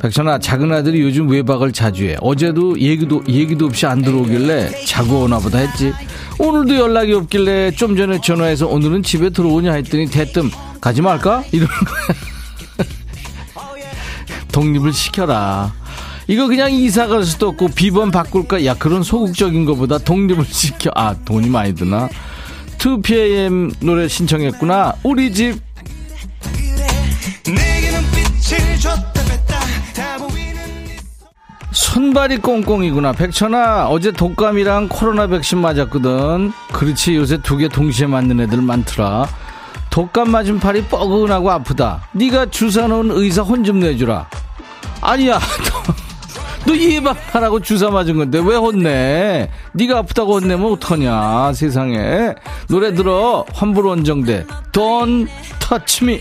백천아 작은 아들이 요즘 외박을 자주 해. 어제도 얘기도 얘기도 없이 안 들어오길래 자고 오나 보다 했지. 오늘도 연락이 없길래 좀 전에 전화해서 오늘은 집에 들어오냐 했더니 대뜸 가지 말까? 이러는 거야. 독립을 시켜라. 이거 그냥 이사 갈 수도 없고 비번 바꿀까? 야 그런 소극적인 것보다 독립을 시켜. 아 돈이 많이 드나? 2PM 노래 신청했구나. 우리 집 손발이 꽁꽁이구나. 백천아, 어제 독감이랑 코로나 백신 맞았거든. 그렇지, 요새 두 개 동시에 맞는 애들 많더라. 독감 맞은 팔이 뻐근하고 아프다. 네가 주사 놓은 의사 혼 좀 내주라. 아니야, 너, 너 예방하라고 주사 맞은 건데 왜 혼내? 네가 아프다고 혼내면 어떡하냐, 세상에. 노래 들어, 환불 원정대. Don't touch me.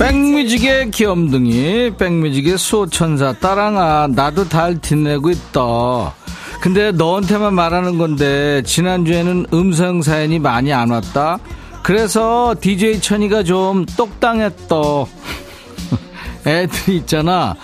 백뮤직의 귀염둥이 백뮤직의 수호천사 따랑아 나도 잘 지내고 있다 근데 너한테만 말하는 건데 지난주에는 음성 사연이 많이 안 왔다. 그래서 DJ 천이가 좀 똑당했다. 애들이 있잖아.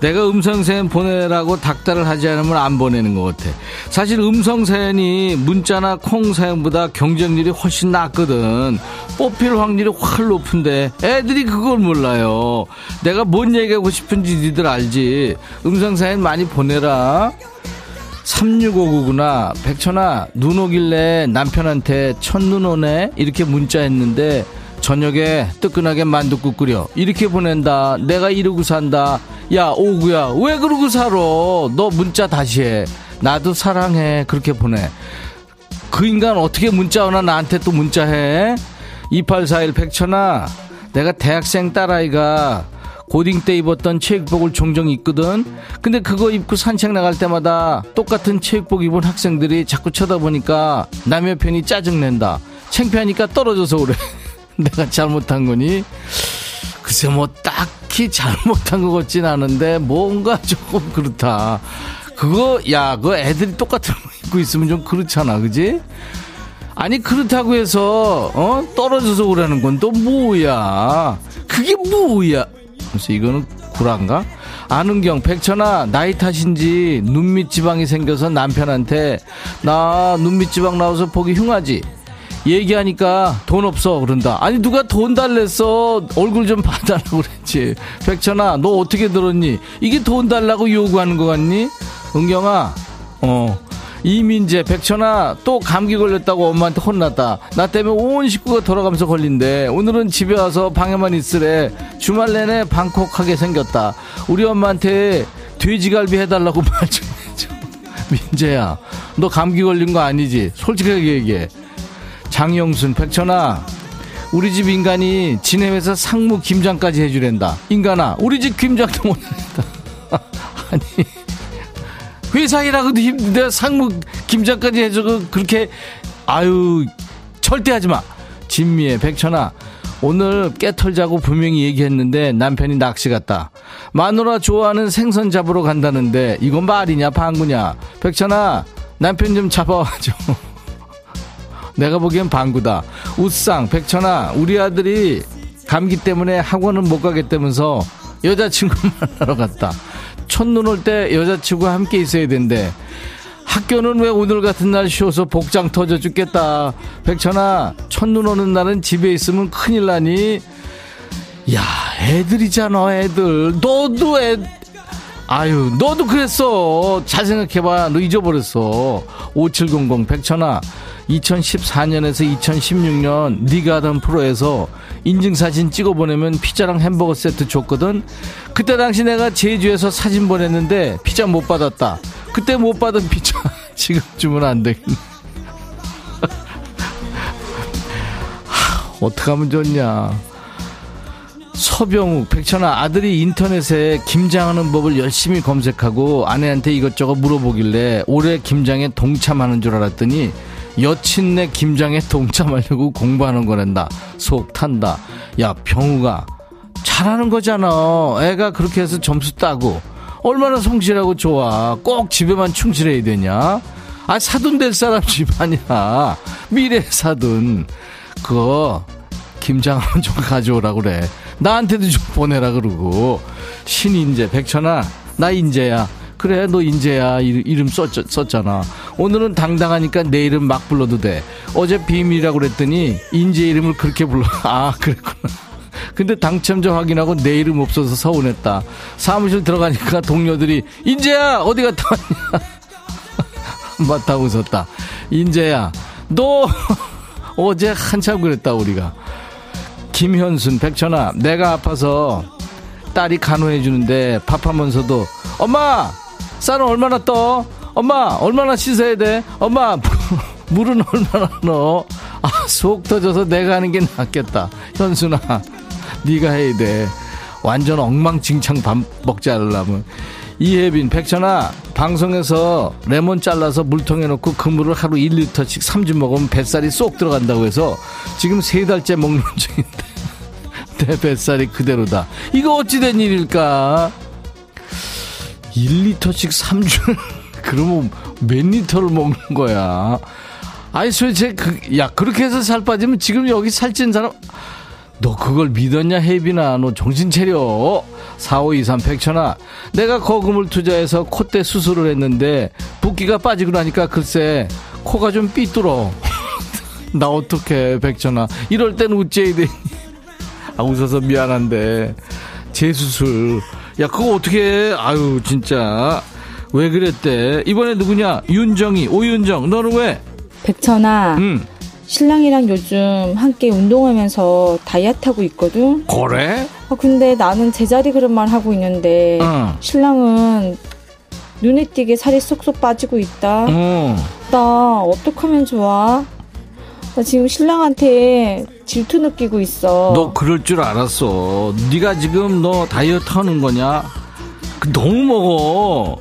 내가 음성사연 보내라고 닥달을 하지 않으면 안 보내는 것 같아. 사실 음성사연이 문자나 콩사연보다 경쟁률이 훨씬 낮거든. 뽑힐 확률이 훨 높은데 애들이 그걸 몰라요. 내가 뭔 얘기하고 싶은지 니들 알지. 음성사연 많이 보내라. 3659구나. 백천아, 눈 오길래 남편한테 첫눈 오네? 이렇게 문자 했는데 저녁에 뜨끈하게 만둣국 끓여. 이렇게 보낸다. 내가 이러고 산다. 야, 오구야. 왜 그러고 살아? 너 문자 다시 해. 나도 사랑해. 그렇게 보내. 그 인간 어떻게 문자 오나 나한테 또 문자 해? 2841 백천아. 내가 대학생 딸아이가 고딩 때 입었던 체육복을 종종 입거든. 근데 그거 입고 산책 나갈 때마다 똑같은 체육복 입은 학생들이 자꾸 쳐다보니까 남의 편이 짜증낸다. 창피하니까 떨어져서 그래. 내가 잘못한 거니? 글쎄 뭐 딱히 잘못한 것 같진 않은데 뭔가 조금 그렇다. 그거 야 그거 애들이 똑같은 거 입고 있으면 좀 그렇잖아 그지? 아니 그렇다고 해서 어 떨어져서 오라는 건 또 뭐야 그게 뭐야 그래서 이거는 구란가 안은경 백천아 나이 탓인지 눈밑 지방이 생겨서 남편한테 나 눈밑 지방 나와서 보기 흉하지 얘기하니까 돈 없어 그런다. 아니 누가 돈 달랬어? 얼굴 좀 봐달라고 그랬지. 백천아 너 어떻게 들었니? 이게 돈 달라고 요구하는 거 같니? 은경아 어. 이민재 백천아 또 감기 걸렸다고 엄마한테 혼났다. 나 때문에 온 식구가 돌아가면서 걸린대. 오늘은 집에 와서 방에만 있으래. 주말 내내 방콕하게 생겼다. 우리 엄마한테 돼지갈비 해달라고 말 좀 해줘. 민재야 너 감기 걸린 거 아니지? 솔직하게 얘기해 장영순 백천아 우리 집 인간이 지네 회사 상무 김장까지 해주랜다. 인간아 우리 집 김장도 못한다. 아니 회사 일하고도 힘든데 상무 김장까지 해주고 그렇게 아유 절대 하지 마. 진미애 백천아 오늘 깨털 자고 분명히 얘기했는데 남편이 낚시 갔다. 마누라 좋아하는 생선 잡으러 간다는데 이건 말이냐 방구냐? 백천아 남편 좀 잡아와줘 내가 보기엔 방구다. 우상, 백천아, 우리 아들이 감기 때문에 학원은 못 가겠다면서 여자친구 만나러 갔다. 첫눈 올 때 여자친구와 함께 있어야 된대. 학교는 왜 오늘 같은 날 쉬어서 복장 터져 죽겠다. 백천아, 첫눈 오는 날은 집에 있으면 큰일 나니? 야, 애들이잖아, 애들. 너도 애, 아유, 너도 그랬어. 잘 생각해봐. 너 잊어버렸어. 5700 백천아, 2014년에서 2016년 네가 하던 프로에서 인증사진 찍어 보내면 피자랑 햄버거 세트 줬거든. 그때 당시 내가 제주에서 사진 보냈는데 피자 못 받았다. 그때 못 받은 피자 지금 주면 안 되겠네. 어떡하면 좋냐. 서병욱, 백천아, 아들이 인터넷에 김장하는 법을 열심히 검색하고 아내한테 이것저것 물어보길래 올해 김장에 동참하는 줄 알았더니 여친네 김장에 동참하려고 공부하는 거란다. 속 탄다. 야, 병우가 잘하는 거잖아. 애가 그렇게 해서 점수 따고 얼마나 성실하고 좋아. 꼭 집에만 충실해야 되냐? 아, 사돈 될 사람 집안이야. 미래 사돈. 그거 김장하면 좀 가져오라 그래. 나한테도 좀 보내라 그러고. 신인재, 백천아, 나 인재야. 그래 너 인재야. 이름 썼, 썼잖아. 오늘은 당당하니까 내 이름 막 불러도 돼. 어제 비밀이라고 그랬더니 인재 이름을 그렇게 불러. 아 그랬구나. 근데 당첨자 확인하고 내 이름 없어서 서운했다. 사무실 들어가니까 동료들이 인재야! 어디 갔다 왔냐? 맞다 웃었다. 인재야 너 어제 한참 그랬다 우리가 김현순 백천아 내가 아파서 딸이 간호해 주는데 밥하면서도 엄마 쌀은 얼마나 떠? 엄마 얼마나 씻어야 돼? 엄마 물은 얼마나 넣어? 아, 속 터져서 내가 하는 게 낫겠다. 현순아, 네가 해야 돼. 완전 엉망진창 밥 먹지 않으려면. 이혜빈, 백천아, 방송에서 레몬 잘라서 물통에 넣고 그 물을 하루 1리터씩 3주 먹으면 뱃살이 쏙 들어간다고 해서 지금 세 달째 먹는 중인데. 내 뱃살이 그대로다. 이거 어찌된 일일까? 1리터씩 3주 그러면 몇 리터를 먹는 거야. 아니, 도대체, 그, 야, 그렇게 해서 살 빠지면 지금 여기 살찐 사람, 너 그걸 믿었냐, 혜빈아? 너 정신 차려. 4523 백천아. 내가 거금을 투자해서 콧대 수술을 했는데, 붓기가 빠지고 나니까 글쎄, 코가 좀 삐뚤어. 나 어떡해, 백천아. 이럴 땐 우째야 되니. 아, 웃어서 미안한데. 재수술. 야, 그거 어떻게 해? 아유, 진짜. 왜 그랬대? 이번에 누구냐? 윤정이, 오윤정. 너는 왜? 백천아. 응. 신랑이랑 요즘 함께 운동하면서 다이어트 하고 있거든. 그래? 아, 근데 나는 제자리 그런 말 하고 있는데 어. 신랑은 눈에 띄게 살이 쏙쏙 빠지고 있다. 어. 나 어떡하면 좋아? 나 지금 신랑한테 질투 느끼고 있어. 너 그럴 줄 알았어. 네가 지금 너 다이어트 하는 거냐? 그 너무 먹어.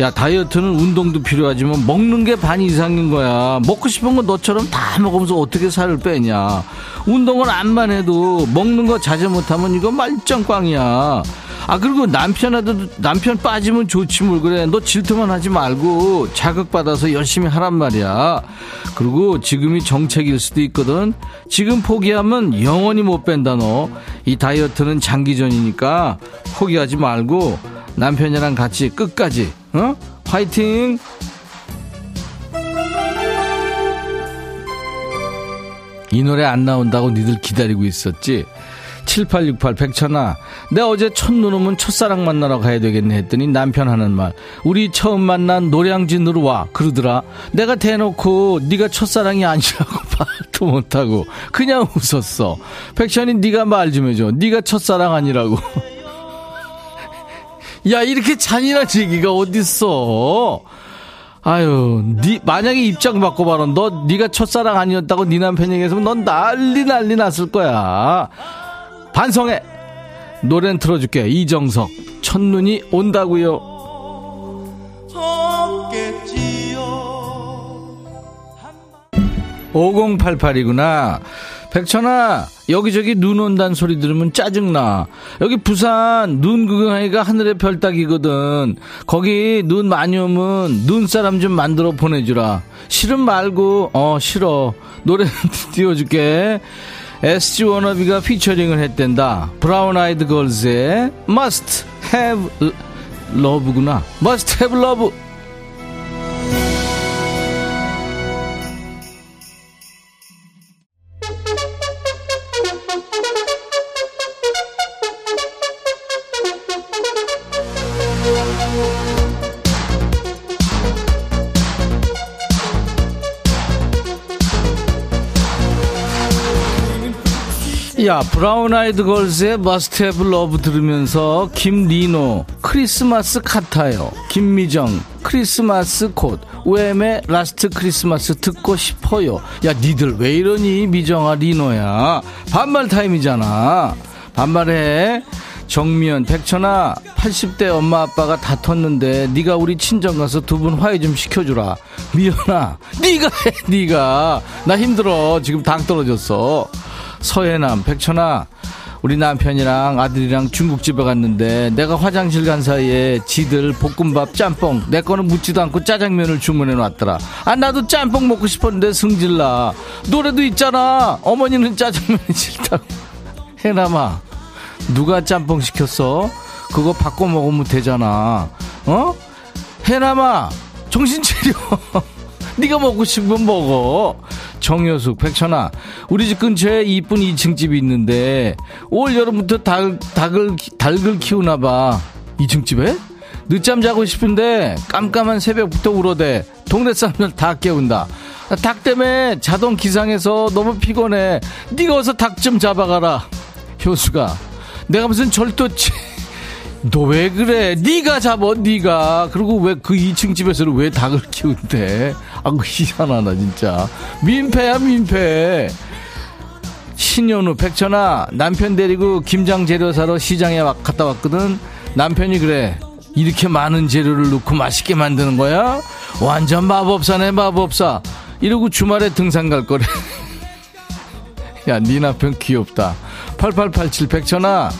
야 다이어트는 운동도 필요하지만 먹는 게 반 이상인 거야 먹고 싶은 거 너처럼 다 먹으면서 어떻게 살을 빼냐 운동은 안만 해도 먹는 거 자제 못하면 이거 말짱꽝이야 아 그리고 남편한테도 남편 빠지면 좋지 뭘 그래 너 질투만 하지 말고 자극받아서 열심히 하란 말이야 그리고 지금이 정책일 수도 있거든 지금 포기하면 영원히 못 뺀다 너 이 다이어트는 장기전이니까 포기하지 말고 남편이랑 같이 끝까지 어? 화이팅! 이 노래 안 나온다고 니들 기다리고 있었지? 7868 백천아 내 어제 첫눈 오면 첫사랑 만나러 가야 되겠네 했더니 남편 하는 말. 우리 처음 만난 노량진으로 와 그러더라. 내가 대놓고 네가 첫사랑이 아니라고 말도 못하고 그냥 웃었어. 백천이 네가 말 좀 해줘. 네가 첫사랑 아니라고. 야 이렇게 잔인한 얘기가 어딨어? 아유 니 만약에 입장 바꿔봐라. 너 네가 첫사랑 아니었다고 네 남편 얘기했으면 넌 난리 난리 났을 거야 반성해 노래는 틀어줄게 이정석 첫눈이 온다고요 5088이구나 백천아 여기저기 눈 온다는 소리 들으면 짜증나. 여기 부산 눈 구경하기가 하늘의 별 따기거든. 거기 눈 많이 오면 눈사람 좀 만들어 보내주라. 싫음 말고, 어, 싫어. 노래 띄워줄게. SG 워너비가 피처링을 했댄다. 브라운 아이드 걸즈의 Must Have Love구나. Must Have Love. 야 브라운 아이드 걸스의 Must Have Love 들으면서 김리노 크리스마스 같아요 김미정 크리스마스 콧 Wham의 Last Christmas 듣고 싶어요. 야 니들 왜 이러니 미정아 리노야? 반말 타임이잖아. 반말해. 정미연 백천아 80대 엄마 아빠가 다퉜는데 네가 우리 친정 가서 두 분 화해 좀 시켜주라. 미연아 네가 해 네가. 나 힘들어. 지금 당 떨어졌어 서해남 백천아 우리 남편이랑 아들이랑 중국집에 갔는데 내가 화장실 간 사이에 지들 볶음밥 짬뽕 내 거는 묻지도 않고 짜장면을 주문해 놨더라. 아 나도 짬뽕 먹고 싶었는데 승질나. 노래도 있잖아. 어머니는 짜장면이 싫다고. 해남아 누가 짬뽕 시켰어? 그거 바꿔 먹으면 되잖아. 어? 해남아 정신 차려. 네가 먹고 싶으면 먹어 정효숙, 백천아, 우리 집 근처에 이쁜 2층 집이 있는데 올 여름부터 닭, 닭을 닭을 키우나 봐. 2층 집에? 늦잠 자고 싶은데 깜깜한 새벽부터 울어대. 동네 사람들 다 깨운다. 닭 때문에 자동 기상해서 너무 피곤해. 네가 어서 닭 좀 잡아가라. 효수가 내가 무슨 절도치 너 왜 그래? 네가 잡어, 네가. 그리고 왜 그 2층 집에서는 왜 닭을 키운대? 아, 그 희한하다, 진짜. 민폐야, 민폐. 신현우, 백천아, 남편 데리고 김장 재료 사러 시장에 갔다 왔거든. 남편이 그래. 이렇게 많은 재료를 넣고 맛있게 만드는 거야? 완전 마법사네, 마법사. 이러고 주말에 등산 갈 거래. 야, 네 남편 귀엽다. 8887 백천아,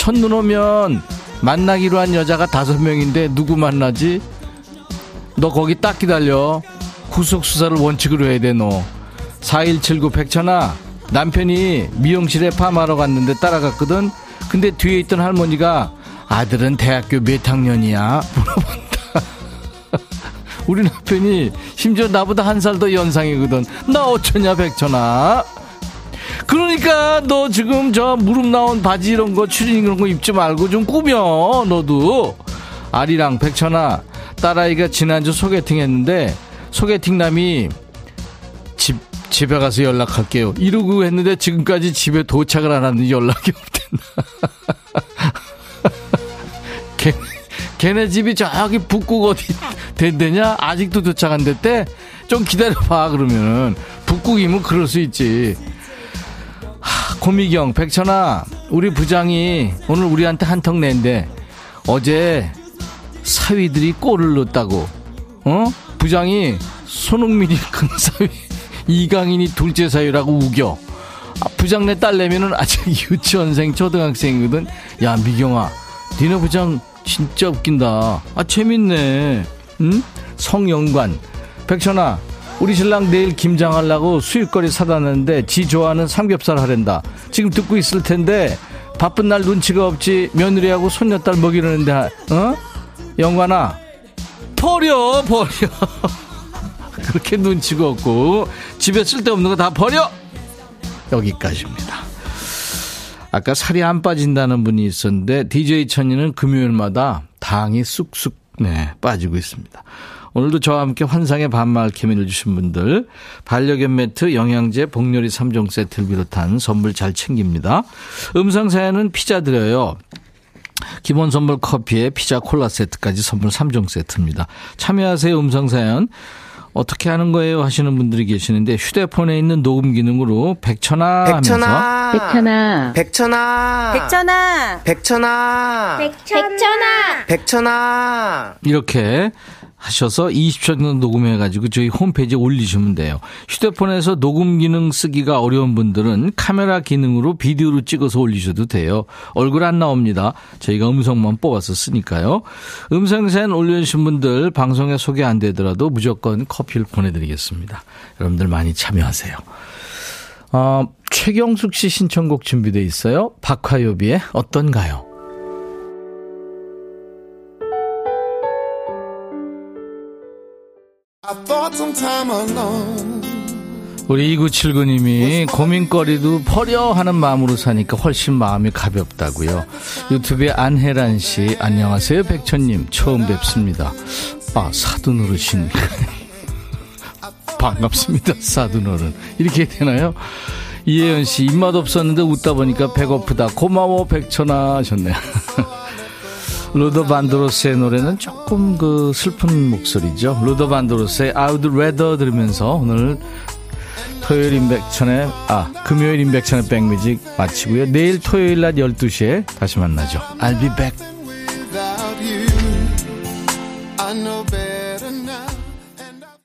첫눈 오면 만나기로 한 여자가 다섯 명인데 누구 만나지? 너 거기 딱 기다려. 후속수사를 원칙으로 해야 돼, 너. 4179 백천아, 남편이 미용실에 파마하러 갔는데 따라갔거든? 근데 뒤에 있던 할머니가 아들은 대학교 몇 학년이야? 물어본다. 우리 남편이 심지어 나보다 한 살 더 연상이거든. 나 어쩌냐, 백천아? 그러니까 너 지금 저 무릎 나온 바지 이런 거 추리닝 이런 거 입지 말고 좀 꾸며 너도. 아리랑 백천아 딸아이가 지난주 소개팅 했는데 소개팅남이 집 집에 가서 연락할게요. 이러고 했는데 지금까지 집에 도착을 안 하는데 연락이 걔, 걔네 집이 저기 북극 어디 된대냐? 아직도 도착 안 됐대? 좀 기다려봐 그러면은. 북극이면 그럴 수 있지 고미경, 백천아, 우리 부장이 오늘 우리한테 한턱 낸대. 어제 사위들이 골을 넣었다고. 어? 부장이 손흥민이 큰 사위, 이강인이 둘째 사위라고 우겨. 아, 부장네 딸내미는 아직 유치원생, 초등학생이거든. 야, 미경아, 니네 부장 진짜 웃긴다. 아, 재밌네. 응? 성영관. 백천아, 우리 신랑 내일 김장하려고 수육거리 사다 놨는데 지 좋아하는 삼겹살 하랜다. 지금 듣고 있을 텐데 바쁜 날 눈치가 없지 며느리하고 손녀딸 먹이려는데 어? 영관아 버려 버려 그렇게 눈치가 없고 집에 쓸데없는 거 다 버려 여기까지입니다. 아까 살이 안 빠진다는 분이 있었는데 DJ 천이는 금요일마다 당이 쑥쑥 네, 빠지고 있습니다. 오늘도 저와 함께 환상의 반말 케미를 주신 분들 반려견 매트, 영양제, 복요리 3종 세트를 비롯한 선물 잘 챙깁니다. 음성 사연은 피자 드려요. 기본 선물 커피에 피자 콜라 세트까지 선물 3종 세트입니다. 참여하세요 음성 사연. 어떻게 하는 거예요? 하시는 분들이 계시는데 휴대폰에 있는 녹음 기능으로 백천아 백천아. 백천아. 백천아. 백천아. 백천아. 백천아. 백천아. 이렇게 하셔서 20초 정도 녹음해가지고 저희 홈페이지에 올리시면 돼요. 휴대폰에서 녹음 기능 쓰기가 어려운 분들은 카메라 기능으로 비디오로 찍어서 올리셔도 돼요. 얼굴 안 나옵니다. 저희가 음성만 뽑아서 쓰니까요. 음성사연 올려주신 분들 방송에 소개 안 되더라도 무조건 커피를 보내드리겠습니다. 여러분들 많이 참여하세요. 어, 최경숙 씨 신청곡 준비돼 있어요. 박화요비의 어떤가요? 우리 2979님이 고민거리도 버려 하는 마음으로 사니까 훨씬 마음이 가볍다고요. 유튜브에 안혜란 씨 안녕하세요 백천님 처음 뵙습니다. 아 사돈 어르신 반갑습니다 사돈 어른 이렇게 되나요? 이혜연 씨 입맛 없었는데 웃다 보니까 배고프다 고마워 백천아 하셨네요. 루더 반드로스의 노래는 조금 그 슬픈 목소리죠. 루더 반드로스의 I would rather 들으면서 오늘 토요일 인백천의 아 금요일 인백천의 백뮤직 마치고요. 내일 토요일 낮 12시에 다시 만나죠. I'll be back.